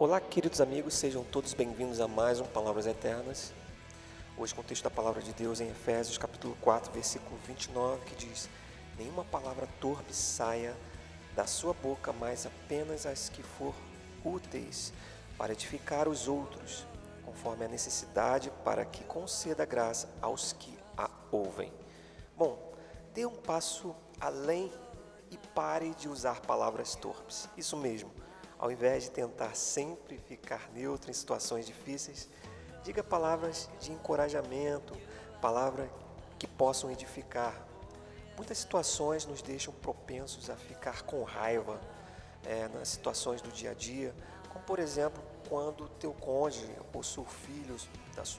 Olá, queridos amigos, sejam todos bem-vindos a mais um Palavras Eternas. Hoje, o texto da Palavra de Deus em Efésios, capítulo 4, versículo 29, que diz: Nenhuma palavra torpe saia da sua boca, mas apenas as que for úteis para edificar os outros, conforme a necessidade, para que conceda graça aos que a ouvem. Bom, dê um passo além e pare de usar palavras torpes. Isso mesmo ao invés de tentar sempre ficar neutro em situações difíceis, diga palavras de encorajamento, palavras que possam edificar. Muitas situações nos deixam propensos a ficar com raiva é, nas situações do dia a dia, como por exemplo quando teu cônjuge ou seu filho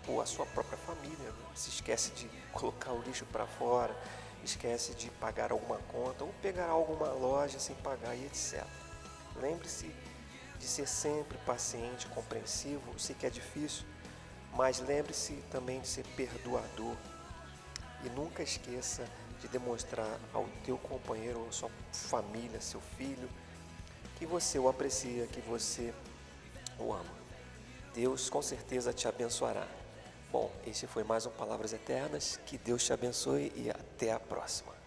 ou a sua própria família se esquece de colocar o lixo para fora, esquece de pagar alguma conta ou pegar alguma loja sem pagar e etc. Lembre-se de ser sempre paciente, compreensivo, sei que é difícil, mas lembre-se também de ser perdoador. E nunca esqueça de demonstrar ao teu companheiro ou sua família, seu filho, que você o aprecia, que você o ama. Deus com certeza te abençoará. Bom, este foi mais um Palavras Eternas. Que Deus te abençoe e até a próxima.